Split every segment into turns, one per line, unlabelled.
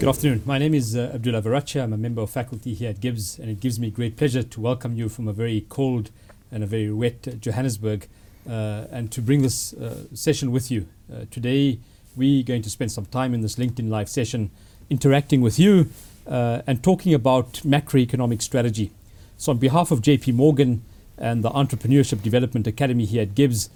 Good afternoon. My name is uh, Abdullah Verachia. I'm a member of faculty here at GIBS, and it gives me great pleasure to welcome you from a very cold and a very wet Johannesburg uh, and to bring this uh, session with you. Uh, today, we're going to spend some time in this LinkedIn Live session interacting with you uh, and talking about macroeconomic strategy. So, on behalf of JP Morgan and the Entrepreneurship Development Academy here at GIBS,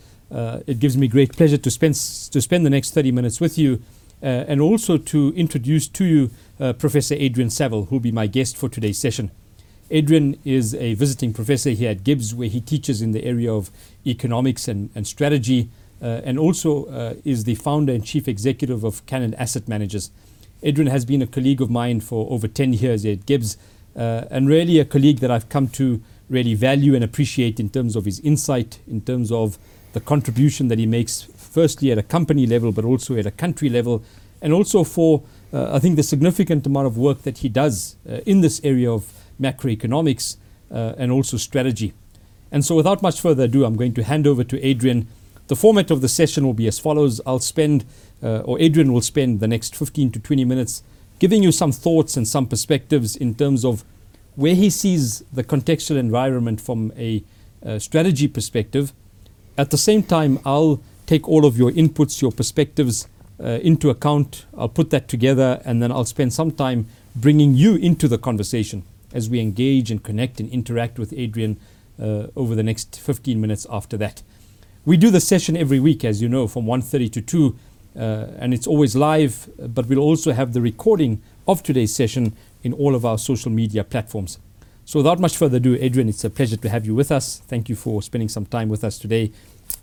it gives me great pleasure to spend, to spend the next 30 minutes with you and also to introduce to you uh, Professor Adrian Saville, who will be my guest for today's session. Adrian is a visiting professor here at GIBS, where he teaches in the area of economics and, and strategy, uh, and also uh, is the founder and chief executive of Cannon Asset Managers. Adrian has been a colleague of mine for over 10 years at GIBS, uh, and really a colleague that I've come to really value and appreciate in terms of his insight, in terms of the contribution that he makes firstly at a company level, but also at a country level, and also for, uh, I think, the significant amount of work that he does uh, in this area of macroeconomics uh, and also strategy. And so, without much further ado, I'm going to hand over to Adrian. The format of the session will be as follows I'll spend, uh, or Adrian will spend the next 15 to 20 minutes giving you some thoughts and some perspectives in terms of where he sees the contextual environment from a uh, strategy perspective. At the same time, I'll take all of your inputs, your perspectives uh, into account. I'll put that together and then I'll spend some time bringing you into the conversation as we engage and connect and interact with Adrian uh, over the next 15 minutes after that. We do the session every week, as you know, from 1.30 to 2, uh, and it's always live, but we'll also have the recording of today's session in all of our social media platforms. So without much further ado, Adrian, it's a pleasure to have you with us. Thank you for spending some time with us today.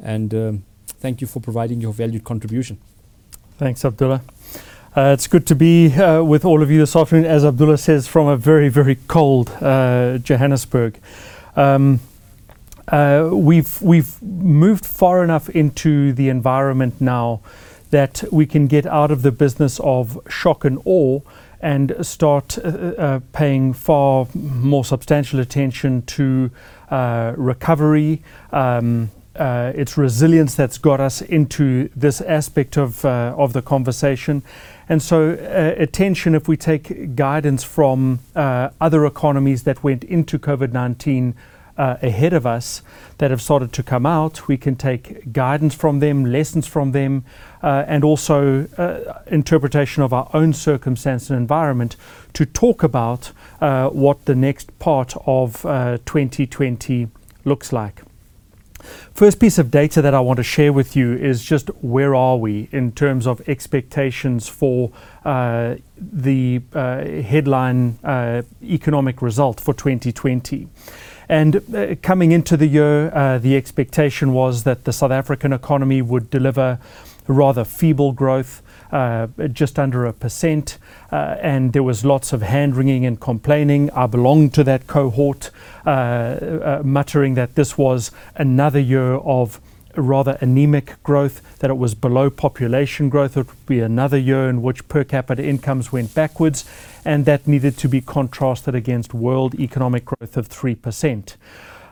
And um, thank you for providing your valued contribution.
Thanks, Abdullah. Uh, it's good to be uh, with all of you this afternoon, as Abdullah says, from a very, very cold uh, Johannesburg. Um, uh, we've we've moved far enough into the environment now that we can get out of the business of shock and awe and start uh, uh, paying far more substantial attention to recovery. Um, uh, it's resilience that's got us into this aspect of, uh, of the conversation. And so, uh, attention, if we take guidance from uh, other economies that went into COVID 19 uh, ahead of us that have started to come out, we can take guidance from them, lessons from them, uh, and also interpretation of our own circumstance and environment to talk about what the next part of 2020 looks like. First piece of data that I want to share with you is just where are we in terms of expectations for uh, the uh, headline uh, economic result for 2020. And uh, coming into the year, uh, the expectation was that the South African economy would deliver rather feeble growth uh, just under a percent, uh, and there was lots of hand wringing and complaining. I belonged to that cohort, uh, uh, muttering that this was another year of rather anemic growth, that it was below population growth. It would be another year in which per capita incomes went backwards, and that needed to be contrasted against world economic growth of 3%.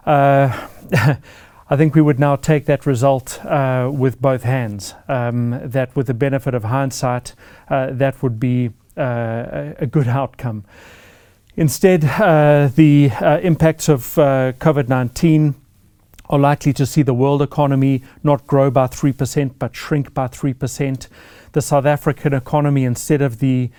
Uh, I think we would now take that result uh, with both hands. Um, that, with the benefit of hindsight, uh, that would be uh, a good outcome. Instead, uh, the uh, impacts of uh, COVID 19 are likely to see the world economy not grow by 3% but shrink by 3%. The South African economy, instead of the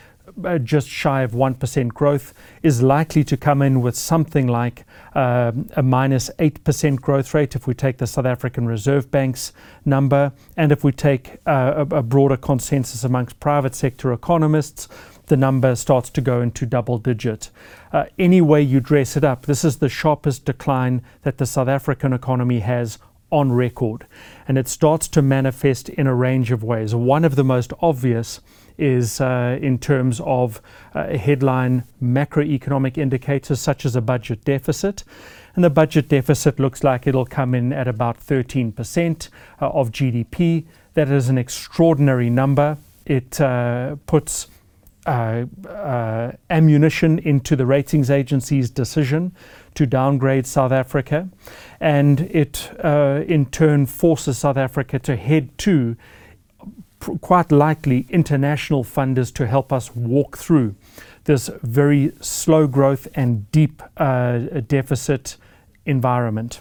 just shy of 1% growth is likely to come in with something like uh, a minus 8% growth rate if we take the South African Reserve Bank's number. And if we take uh, a, a, broader consensus amongst private sector economists, the number starts to go into double digit. Uh, any way you dress it up, this is the sharpest decline that the South African economy has on record. And it starts to manifest in a range of ways. One of the most obvious is uh, in terms of uh, headline macroeconomic indicators such as a budget deficit. And the budget deficit looks like it'll come in at about 13% uh, of GDP. That is an extraordinary number. It uh, puts uh, uh, ammunition into the ratings agency's decision to downgrade South Africa. And it, in turn, forces South Africa to head to quite likely international funders to help us walk through this very slow growth and deep uh, deficit environment.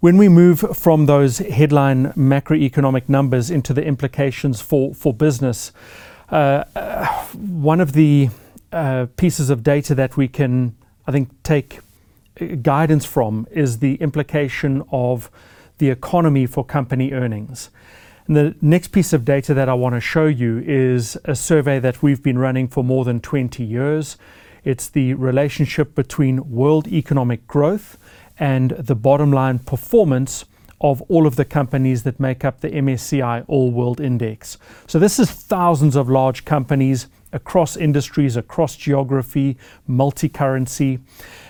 When we move from those headline macroeconomic numbers into the implications for, for business, uh, uh, one of the uh, pieces of data that we can, I think, take uh, guidance from is the implication of the economy for company earnings. And the next piece of data that I want to show you is a survey that we've been running for more than 20 years. It's the relationship between world economic growth and the bottom line performance of all of the companies that make up the MSCI All World Index. So, this is thousands of large companies across industries, across geography, multi currency.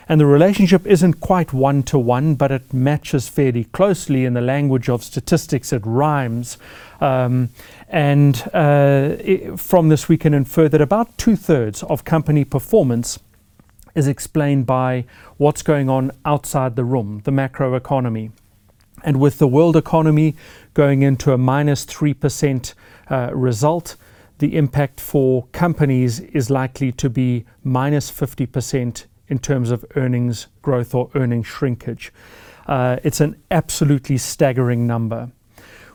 And the relationship isn't quite one to one, but it matches fairly closely in the language of statistics, it rhymes. Um, and uh, it, from this, we can infer that about two thirds of company performance is explained by what's going on outside the room, the macro economy. And with the world economy going into a minus 3% uh, result, the impact for companies is likely to be minus 50% in terms of earnings growth or earnings shrinkage. Uh, it's an absolutely staggering number.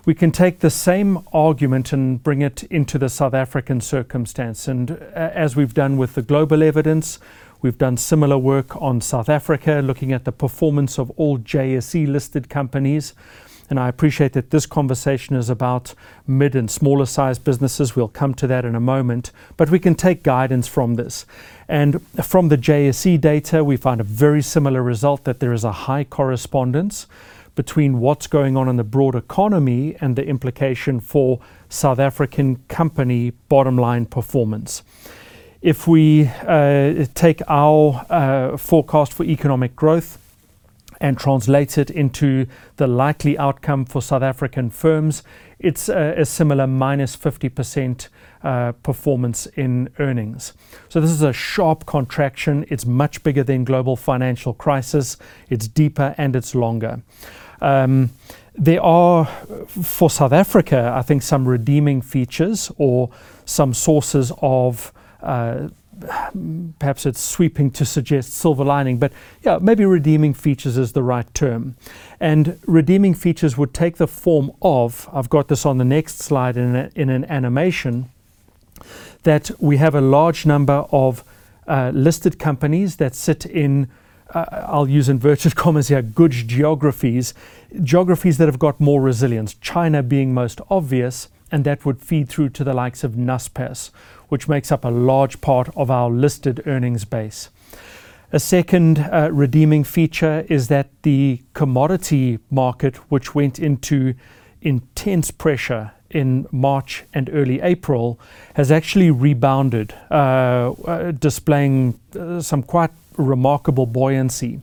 We can take the same argument and bring it into the South African circumstance. And uh, as we've done with the global evidence, We've done similar work on South Africa, looking at the performance of all JSE listed companies. And I appreciate that this conversation is about mid and smaller sized businesses. We'll come to that in a moment. But we can take guidance from this. And from the JSE data, we find a very similar result that there is a high correspondence between what's going on in the broad economy and the implication for South African company bottom line performance. If we uh, take our uh, forecast for economic growth and translate it into the likely outcome for South African firms, it's a, a similar minus 50% uh, performance in earnings. So this is a sharp contraction. It's much bigger than global financial crisis. It's deeper and it's longer. Um, there are, for South Africa, I think, some redeeming features or some sources of uh, perhaps it's sweeping to suggest silver lining, but yeah, maybe redeeming features is the right term. And redeeming features would take the form of, I've got this on the next slide in, a, in an animation, that we have a large number of uh, listed companies that sit in, uh, I'll use inverted commas here, good geographies, geographies that have got more resilience, China being most obvious, and that would feed through to the likes of Naspers which makes up a large part of our listed earnings base. A second uh, redeeming feature is that the commodity market, which went into intense pressure in March and early April, has actually rebounded, uh, uh, displaying some quite remarkable buoyancy.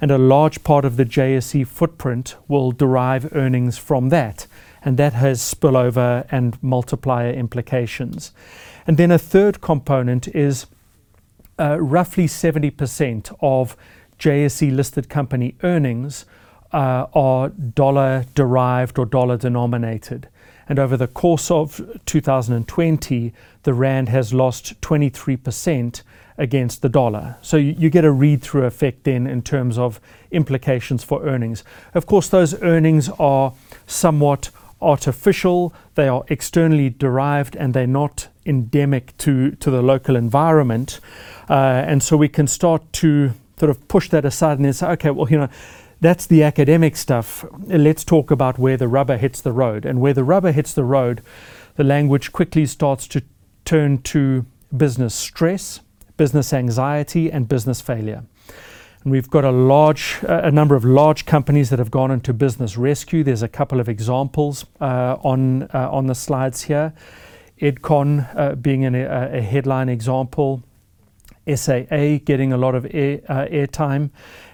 And a large part of the JSE footprint will derive earnings from that. And that has spillover and multiplier implications. And then a third component is uh, roughly 70% of JSE listed company earnings uh, are dollar derived or dollar denominated. And over the course of 2020, the Rand has lost 23% against the dollar. So you, you get a read through effect then in terms of implications for earnings. Of course, those earnings are somewhat artificial, they are externally derived, and they're not endemic to, to the local environment. Uh, and so we can start to sort of push that aside and say, okay, well, you know, that's the academic stuff. Let's talk about where the rubber hits the road. And where the rubber hits the road, the language quickly starts to turn to business stress, business anxiety, and business failure. And we've got a large, a number of large companies that have gone into business rescue. There's a couple of examples uh, on uh, on the slides here. Edcon uh, being an, a, a, headline example, SAA getting a lot of air, uh, airtime,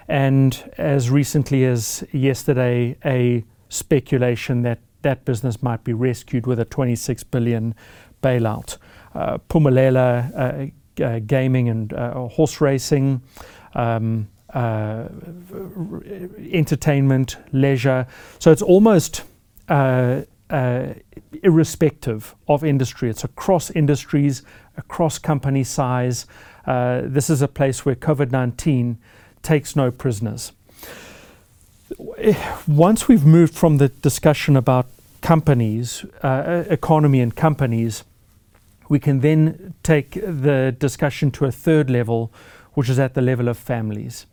and as recently as yesterday, a speculation that that business might be rescued with a 26 billion bailout. Uh, Phumelela uh, gaming and horse racing. Um, entertainment, leisure. So it's almost uh, irrespective of industry. It's across industries, across company size. Uh, this is a place where COVID 19 takes no prisoners. Once we've moved from the discussion about companies, uh, economy, and companies, we can then take the discussion to a third level, which is at the level of families.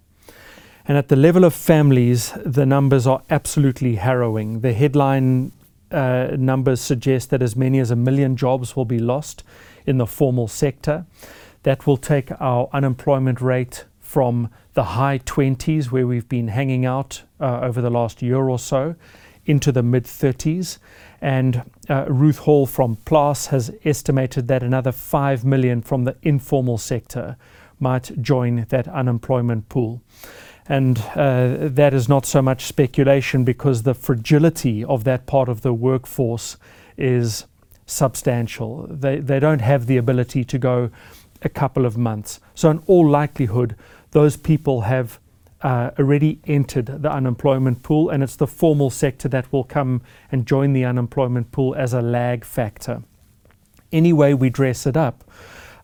And at the level of families, the numbers are absolutely harrowing. The headline uh, numbers suggest that as many as a million jobs will be lost in the formal sector. That will take our unemployment rate from the high 20s, where we've been hanging out uh, over the last year or so, into the mid 30s. And uh, Ruth Hall from PLAAS has estimated that another 5 million from the informal sector might join that unemployment pool. And uh, that is not so much speculation because the fragility of that part of the workforce is substantial. They, they don't have the ability to go a couple of months. So, in all likelihood, those people have uh, already entered the unemployment pool, and it's the formal sector that will come and join the unemployment pool as a lag factor. Any way we dress it up,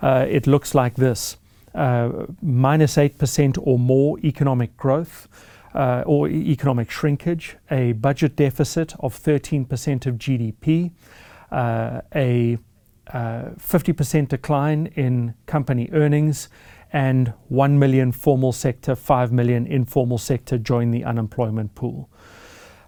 uh, it looks like this minus 8% or more economic growth. Uh, or economic shrinkage, a budget deficit of 13% of GDP, uh, a 50% uh, decline in company earnings, and 1 million formal sector, 5 million informal sector join the unemployment pool.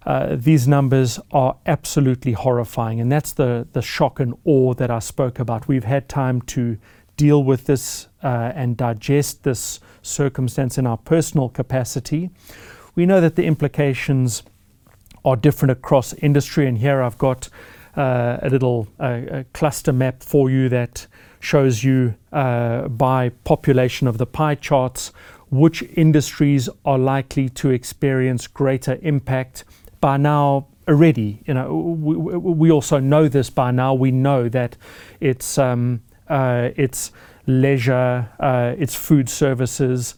Uh, these numbers are absolutely horrifying, and that's the, the shock and awe that I spoke about. We've had time to deal with this uh, and digest this circumstance in our personal capacity. We know that the implications are different across industry, and here I've got uh, a little uh, cluster map for you that shows you uh, by population of the pie charts which industries are likely to experience greater impact. By now, already, you know, we, we also know this by now. We know that it's um, uh, it's leisure, uh, it's food services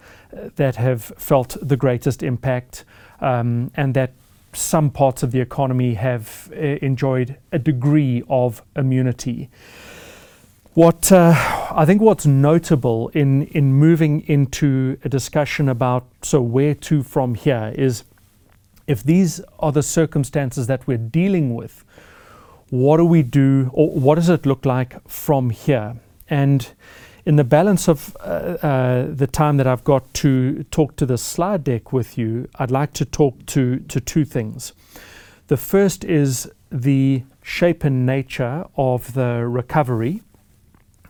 that have felt the greatest impact, um, and that some parts of the economy have uh, enjoyed a degree of immunity. What uh, I think what's notable in, in moving into a discussion about so where to from here is if these are the circumstances that we're dealing with, what do we do or what does it look like from here? And in the balance of uh, uh, the time that I've got to talk to the slide deck with you, I'd like to talk to, to two things. The first is the shape and nature of the recovery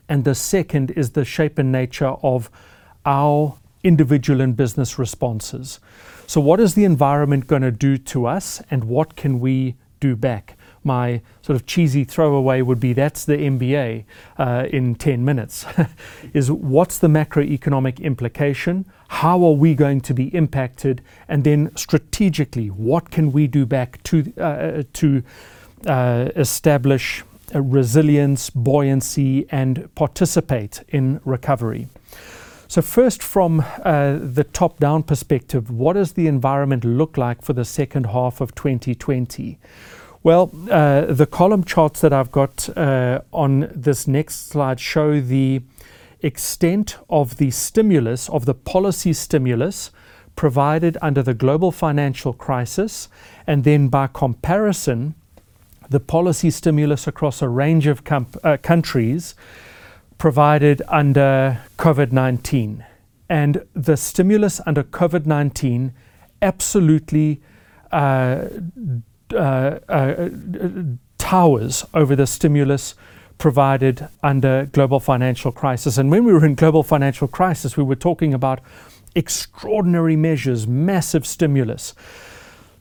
and the second is the shape and nature of our individual and business responses. So, what is the environment going to do to us, and what can we do back? My sort of cheesy throwaway would be that's the MBA uh, in 10 minutes. is what's the macroeconomic implication? How are we going to be impacted? And then strategically, what can we do back to, uh, to uh, establish resilience, buoyancy, and participate in recovery. So, first, from uh, the top down perspective, what does the environment look like for the second half of 2020? Well, uh, the column charts that I've got uh, on this next slide show the extent of the stimulus, of the policy stimulus provided under the global financial crisis, and then by comparison, the policy stimulus across a range of uh, countries provided under COVID 19. And the stimulus under COVID 19 absolutely uh, towers over the stimulus provided under global financial crisis. And when we were in global financial crisis, we were talking about extraordinary measures, massive stimulus.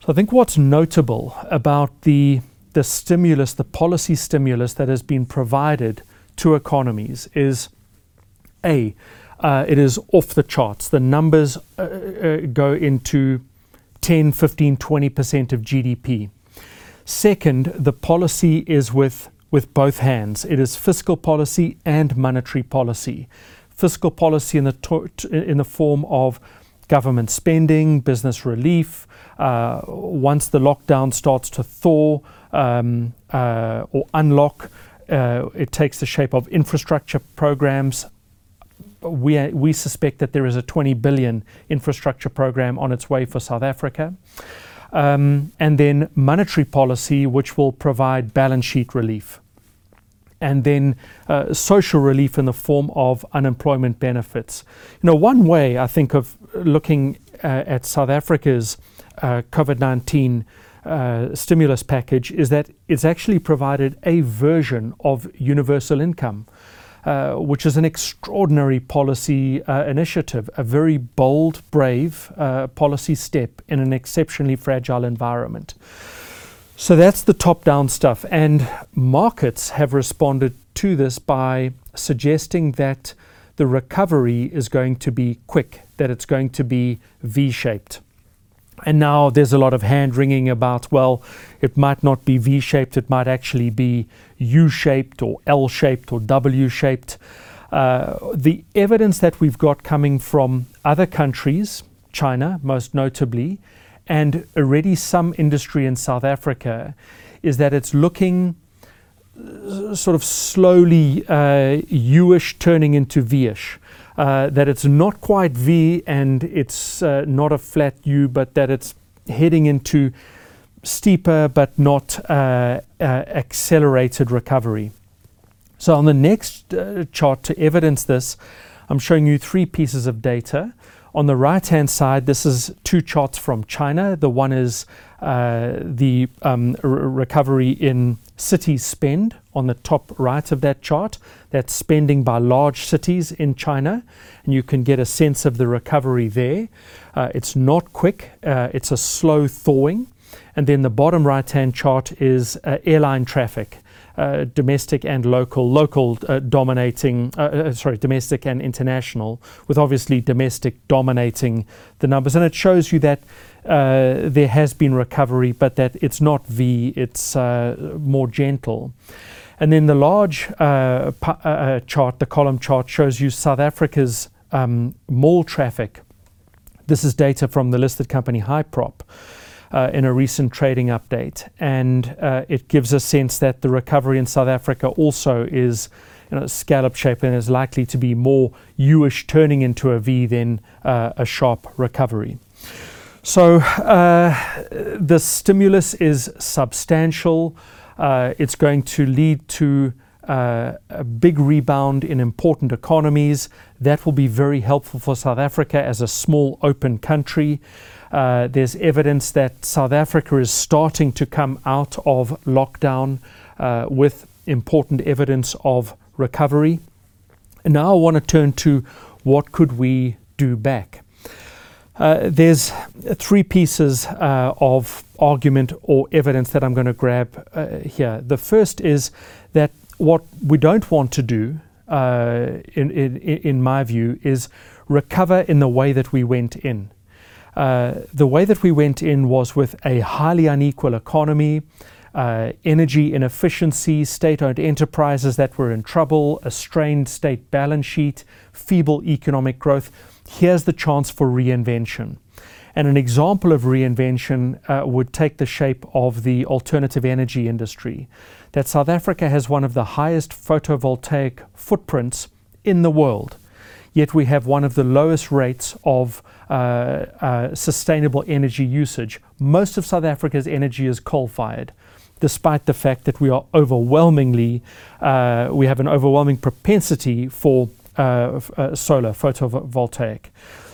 So I think what's notable about the the stimulus, the policy stimulus that has been provided to economies is A, uh, it is off the charts. The numbers uh, uh, go into 10, 15, 20% of GDP. Second, the policy is with, with both hands. It is fiscal policy and monetary policy. Fiscal policy in the, to- in the form of government spending, business relief. Uh, once the lockdown starts to thaw, um, uh, or unlock. Uh, it takes the shape of infrastructure programs. We, we suspect that there is a 20 billion infrastructure program on its way for South Africa. Um, and then monetary policy, which will provide balance sheet relief. And then uh, social relief in the form of unemployment benefits. You know, one way I think of looking uh, at South Africa's uh, COVID 19 uh, stimulus package is that it's actually provided a version of universal income. Uh, which is an extraordinary policy uh, initiative, a very bold, brave uh, policy step in an exceptionally fragile environment. So that's the top down stuff. And markets have responded to this by suggesting that the recovery is going to be quick, that it's going to be V shaped. And now there's a lot of hand wringing about, well, it might not be V shaped, it might actually be U shaped or L shaped or W shaped. Uh, the evidence that we've got coming from other countries, China most notably, and already some industry in South Africa, is that it's looking sort of slowly uh, U-ish turning into V-ish uh, that it's not quite V and it's uh, not a flat U, but that it's heading into steeper but not uh, uh accelerated recovery. So, on the next uh, chart to evidence this, I'm showing you three pieces of data. On the right hand side, this is two charts from China. The one is uh, the um, recovery in city spend on the top right of that chart. That's spending by large cities in China, and you can get a sense of the recovery there. Uh, it's not quick, uh, it's a slow thawing. And then the bottom right hand chart is uh, airline traffic. Uh, domestic and local, local uh, dominating, uh, uh, sorry, domestic and international, with obviously domestic dominating the numbers. And it shows you that uh, there has been recovery, but that it's not V, it's more gentle. And then the large uh, chart, the column chart, shows you South Africa's um, mall traffic. This is data from the listed company Hyprop. Uh, in a recent trading update, and uh, it gives a sense that the recovery in South Africa also is you know, scallop shape and is likely to be more U-ish turning into a V than uh, a sharp recovery. So the stimulus is substantial. It's going to lead to a big rebound in important economies. That will be very helpful for South Africa as a small, open country. Uh, there's evidence that South Africa is starting to come out of lockdown uh, with important evidence of recovery. And now I want to turn to what could we do back. Uh, there's three pieces uh, of argument or evidence that I'm going to grab uh, here. The first is that what we don't want to do, uh, in, in, in, my view, is recover in the way that we went in. Uh, the way that we went in was with a highly unequal economy, uh, energy inefficiency, state owned enterprises that were in trouble, a strained state balance sheet, feeble economic growth here's the chance for reinvention. And an example of reinvention uh, would take the shape of the alternative energy industry. That South Africa has one of the highest photovoltaic footprints in the world, yet we have one of the lowest rates of uh, uh, sustainable energy usage. Most of South Africa's energy is coal fired despite the fact that we are overwhelmingly, uh, we have an overwhelming propensity for uh, uh, solar photovoltaic.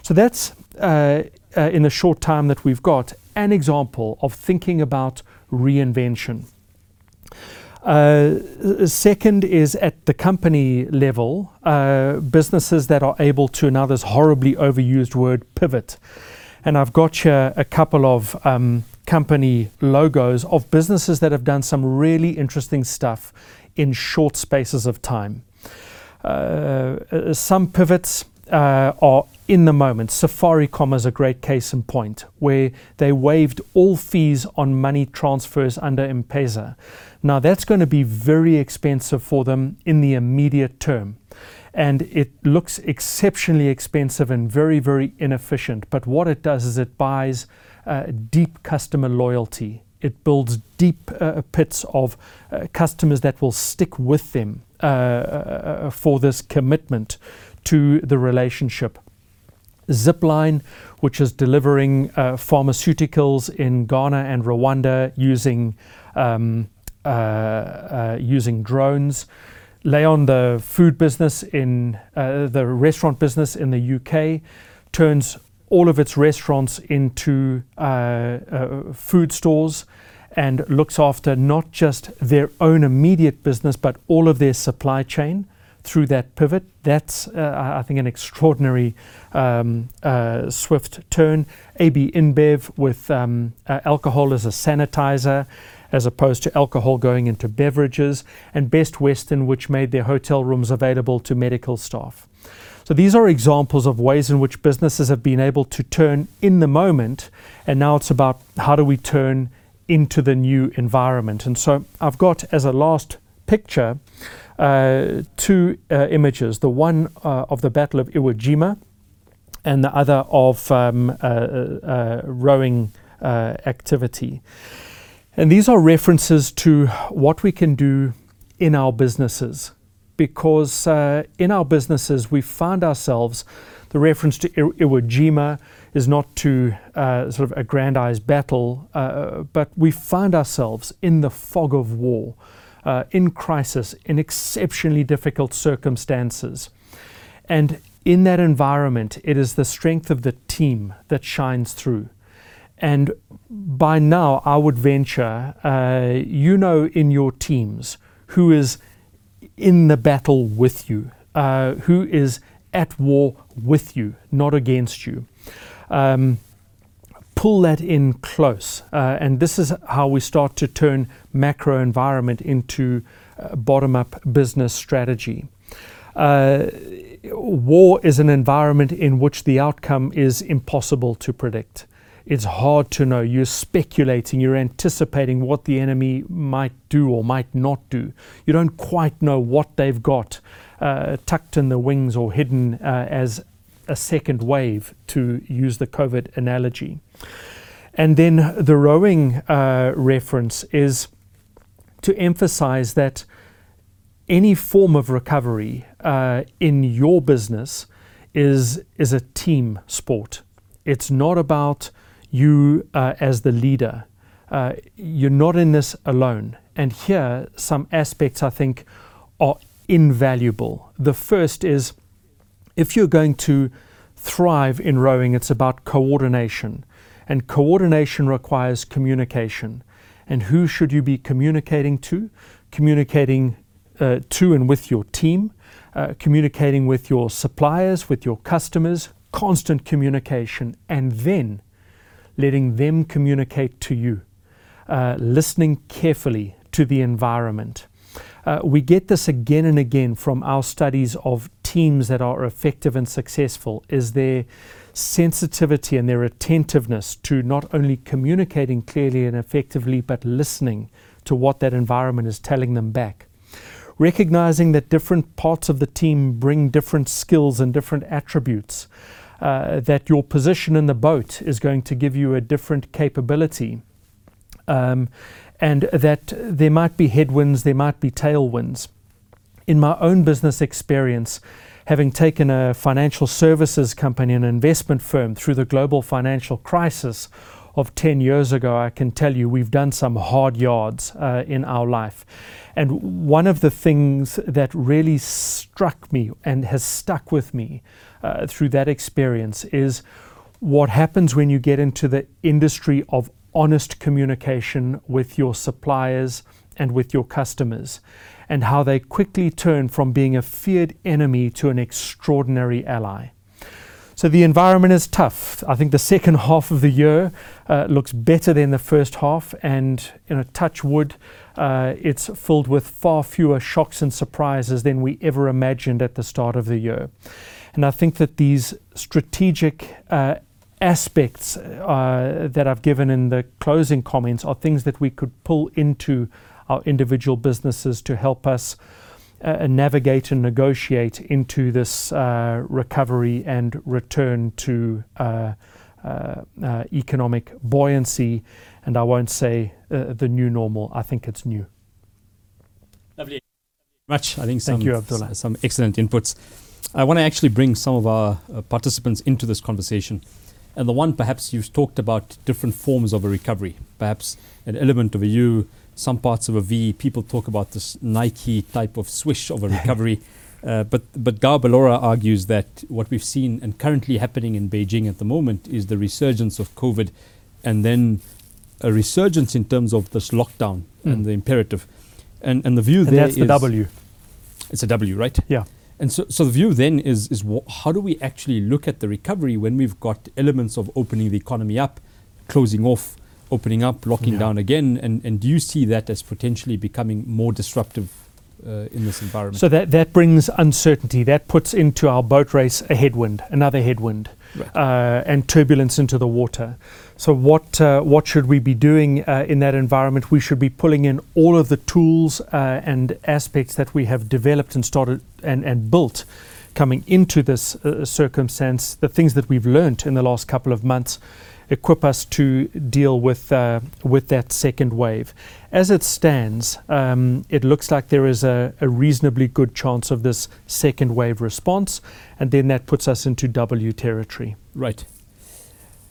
So that's in the short time that we've got an example of thinking about reinvention. Uh, second is at the company level, uh, businesses that are able to, now this horribly overused word, pivot. And I've got here a couple of um, company logos of businesses that have done some really interesting stuff in short spaces of time. Uh, uh, some pivots uh, are in the moment. Safaricom is a great case in point, where they waived all fees on money transfers under M-Pesa. Now, that's going to be very expensive for them in the immediate term. And it looks exceptionally expensive and very, very inefficient. But what it does is it buys uh, deep customer loyalty it builds deep uh, pits of uh, customers that will stick with them uh, uh, for this commitment to the relationship. Zipline, which is delivering uh, pharmaceuticals in Ghana and Rwanda using um, uh, uh, using drones. Leon, the food business in uh, the restaurant business in the UK, turns all of its restaurants into uh, uh, food stores and looks after not just their own immediate business but all of their supply chain through that pivot. That's, uh, I think, an extraordinary um, uh, swift turn. AB InBev with um, uh, alcohol as a sanitizer as opposed to alcohol going into beverages, and Best Western, which made their hotel rooms available to medical staff. So these are examples of ways in which businesses have been able to turn in the moment, and now it's about how do we turn into the new environment. And so I've got as a last picture uh, two uh, images the one uh, of the Battle of Iwo Jima and the other of um, uh, uh, rowing uh, activity. And these are references to what we can do in our businesses. Because in our businesses, we find ourselves, the reference to Iwo Jima is not to sort of aggrandize battle, but we find ourselves in the fog of war uh, in crisis, in exceptionally difficult circumstances. And in that environment, it is the strength of the team that shines through. And by now, I would venture, uh, you know, in your teams who is in the battle with you, uh, who is at war with you, not against you. Um, pull that in close. Uh, and this is how we start to turn macro environment into uh, bottom up business strategy. Uh, war is an environment in which the outcome is impossible to predict. It's hard to know. You're speculating, you're anticipating what the enemy might do or might not do. You don't quite know what they've got uh, tucked in the wings or hidden uh, as a second wave, to use the COVID analogy. And then the rowing uh, reference is to emphasize that any form of recovery uh, in your business is, is a team sport. It's not about you uh, as the leader. Uh, you're not in this alone. And here, some aspects I think are invaluable. The first is if you're going to thrive in rowing, it's about coordination. And coordination requires communication. And who should you be communicating to? Communicating uh, to and with your team, uh, communicating with your suppliers, with your customers, constant communication, and then letting them communicate to you, uh, listening carefully to the environment. Uh, we get this again and again from our studies of teams that are effective and successful is their sensitivity and their attentiveness to not only communicating clearly and effectively but listening to what that environment is telling them back recognizing that different parts of the team bring different skills and different attributes uh, that your position in the boat is going to give you a different capability um, and that there might be headwinds, there might be tailwinds. In my own business experience, having taken a financial services company, an investment firm through the global financial crisis of 10 years ago, I can tell you we've done some hard yards uh, in our life. And one of the things that really struck me and has stuck with me uh, through that experience is what happens when you get into the industry of honest communication with your suppliers and with your customers, and how they quickly turn from being a feared enemy to an extraordinary ally. So the environment is tough. I think the second half of the year uh, looks better than the first half, and in a touch wood, uh, it's filled with far fewer shocks and surprises than we ever imagined at the start of the year. And I think that these strategic uh, aspects uh, that I've given in the closing comments are things that we could pull into our individual businesses to help us uh, navigate and negotiate into this uh, recovery and return to uh, uh, uh, economic buoyancy, and I won't say uh, the new normal. I think it's new.
Lovely. Much. I think some,
Thank you, Abdullah.
some excellent inputs. I want to actually bring some of our uh, participants into this conversation. And the one, perhaps you've talked about different forms of a recovery, perhaps an element of a U, some parts of a V. People talk about this Nike type of swish of a recovery. Uh, but but Gao Balora argues that what we've seen and currently happening in Beijing at the moment is the resurgence of COVID and then a resurgence in terms of this lockdown
Mm.
and the imperative. And, and the view
And
there
that's the W.
It's a W, right?
Yeah.
And so, so the view then is, is wha- how do we actually look at the recovery when we've got elements of opening the economy up, closing off, opening up, locking
Yeah.
down again? And, and do you see that as potentially becoming more disruptive uh, in this environment?
So that, that brings uncertainty. That puts into our boat race a headwind, another headwind,
Right.
uh, and turbulence into the water. So what uh, what should we be doing uh, in that environment? We should be pulling in all of the tools uh, and aspects that we have developed and started and, and built coming into this uh, circumstance. The things that we've learned in the last couple of months equip us to deal with uh, with that second wave. As it stands, um, it looks like there is a, a reasonably good chance of this second wave response, and then that puts us into W territory.
Right.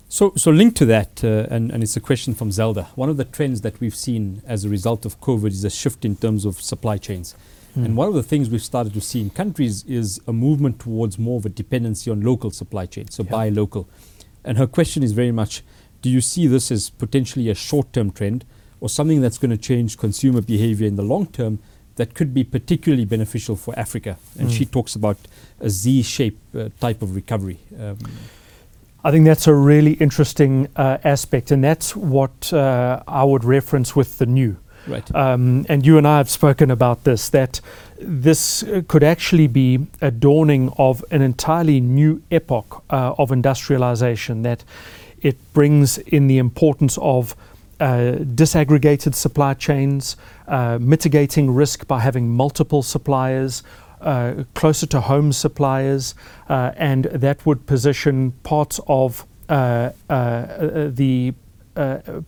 So, so linked to that, uh, and, and it's a question from Zelda. One of the trends that we've seen as a result of COVID is a shift in terms of supply chains.
Hmm.
And one of the things we've started to see in countries is a movement towards more of a dependency on local supply chains, so
Yeah.
buy local. And her question is very much do you see this as potentially a short term trend or something that's going to change consumer behavior in the long term that could be particularly beneficial for Africa? And
Mm.
she talks about a Z shaped uh, type of recovery. Um,
I think that's a really interesting uh, aspect, and that's what uh, I would reference with the new.
right.
Um, and you and I have spoken about this that this could actually be a dawning of an entirely new epoch uh, of industrialization, that it brings in the importance of uh, disaggregated supply chains, uh, mitigating risk by having multiple suppliers. Uh, closer to home suppliers, uh, and that would position parts of uh, the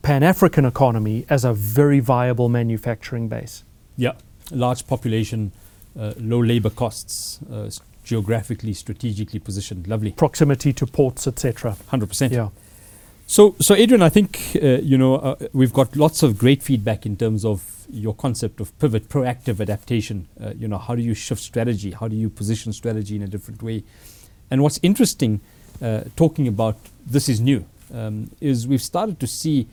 Pan African economy as a very viable manufacturing base.
Yeah, large population, low labor costs, uh, geographically, strategically positioned. Lovely,
Proximity to ports, etc.
hundred percent.
Yeah.
So, so Adrian, I think uh, you know uh, we've got lots of great feedback in terms of your concept of pivot, proactive adaptation. Uh, you know, how do you shift strategy? How do you position strategy in a different way? And what's interesting, uh, talking about this is new, um, is we've started to see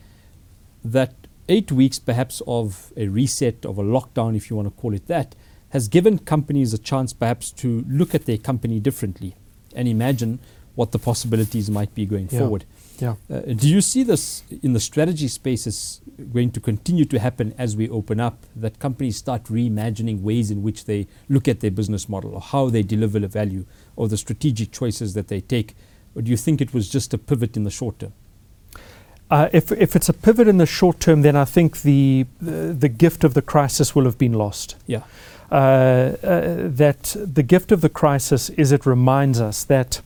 that eight weeks perhaps of a reset of a lockdown, if you want to call it that, has given companies a chance perhaps to look at their company differently and imagine what the possibilities might be going
Yeah.
forward.
Yeah.
Uh, do you see this in the strategy space as going to continue to happen as we open up? That companies start reimagining ways in which they look at their business model or how they deliver the value or the strategic choices that they take? Or do you think it was just a pivot in the short term?
Uh, if, if it's a pivot in the short term, then I think the, the, the gift of the crisis will have been lost.
Yeah.
Uh, uh, that the gift of the crisis is it reminds us that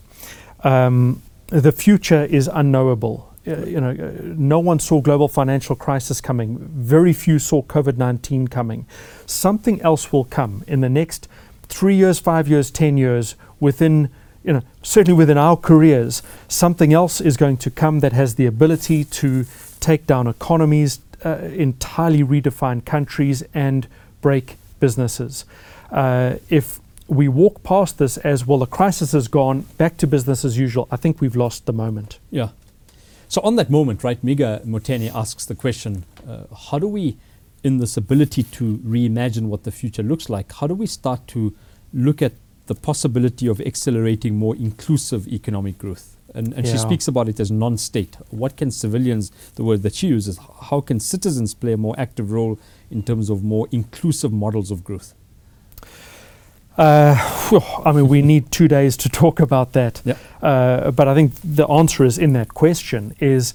um, the future is unknowable. Uh, you know, no one saw global financial crisis coming. Very few saw COVID nineteen coming. Something else will come in the next three years, five years, ten years. Within, you know, certainly within our careers, something else is going to come that has the ability to take down economies, uh, entirely redefine countries, and break businesses. Uh, if we walk past this as well, the crisis has gone back to business as usual. I think we've lost the moment.
Yeah. So on that moment, right, Miga Motene asks the question, uh, how do we, in this ability to reimagine what the future looks like, how do we start to look at the possibility of accelerating more inclusive economic growth? And, and she speaks about it as non-state. What can civilians, the word that she uses, how can citizens play a more active role in terms of more inclusive models of growth?
Uh, I mean, we need two days to talk about that.
Yeah.
Uh, but I think the answer is in that question is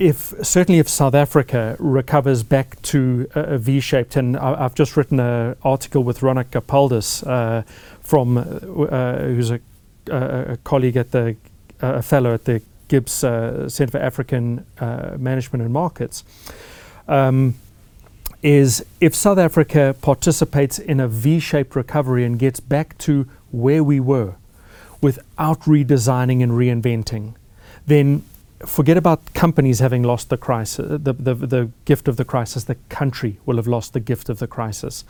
if certainly if South Africa recovers back to a, a V-shaped, and I, I've just written an article with Ronak Gopaldas uh, from uh, who's a, a colleague at the a fellow at the GIBS uh, Centre for African uh, Management and Markets, um, is if South Africa participates in a V shaped recovery and gets back to where we were without redesigning and reinventing, then forget about companies having lost the crisis, the, the, the gift of the crisis. The country will have lost the gift of the crisis.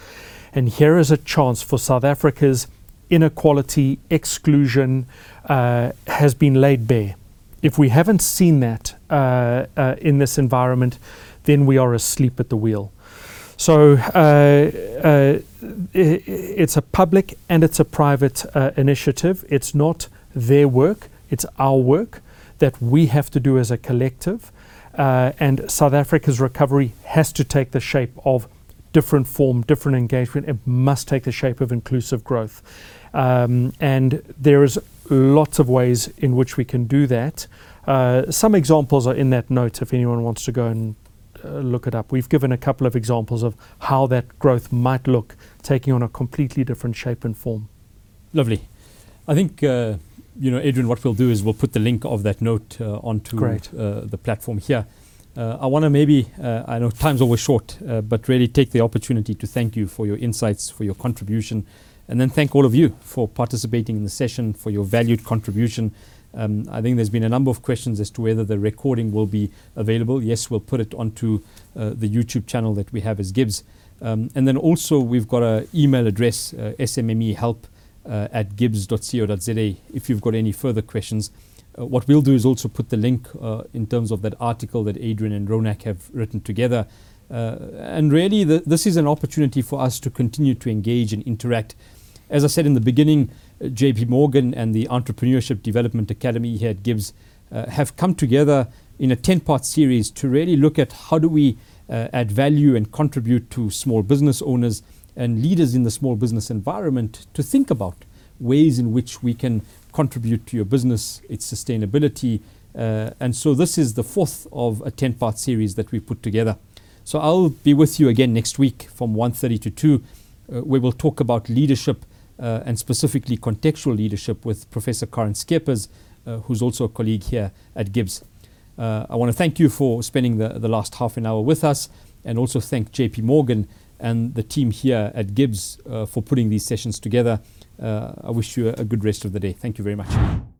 And here is a chance for South Africa's inequality, exclusion uh, has been laid bare. If we haven't seen that uh, uh, in this environment, then we are asleep at the wheel. So uh, uh, it's a public and it's a private uh, initiative. It's not their work, it's our work that we have to do as a collective. and South Africa's recovery has to take the shape of different form, different engagement. It must take the shape of inclusive growth. Um, and there is lots of ways in which we can do that. Uh, some examples are in that note if anyone wants to go and uh, look it up. We've given a couple of examples of how that growth might look, taking on a completely different shape and form.
Lovely. I think, uh, you know, Adrian, what we'll do is we'll put the link of that note uh, onto uh, the platform here. Uh, I want to maybe, uh, I know time's always short, uh, but really take the opportunity to thank you for your insights, for your contribution, and then thank all of you for participating in the session, for your valued contribution. Um, I think there's been a number of questions as to whether the recording will be available. Yes, we'll put it onto uh, the YouTube channel that we have as GIBS. Um, and then also, we've got an email address, uh, smmehelp uh, at gibs.co.za if you've got any further questions. Uh, what we'll do is also put the link uh, in terms of that article that Adrian and Ronak have written together. Uh, and really, the, this is an opportunity for us to continue to engage and interact. As I said in the beginning, uh, JP Morgan and the Entrepreneurship Development Academy here at GIBS uh, have come together in a 10 part series to really look at how do we uh, add value and contribute to small business owners and leaders in the small business environment to think about ways in which we can contribute to your business, its sustainability. Uh, and so this is the fourth of a 10 part series that we put together. So I'll be with you again next week from 1.30 to 2, uh, we'll talk about leadership uh, and specifically contextual leadership with Professor Caren Scheepers, uh, who's also a colleague here at GIBS. Uh, I want to thank you for spending the, the last half an hour with us and also thank JP Morgan and the team here at GIBS uh, for putting these sessions together Uh, I wish you a good rest of the day. Thank you very much.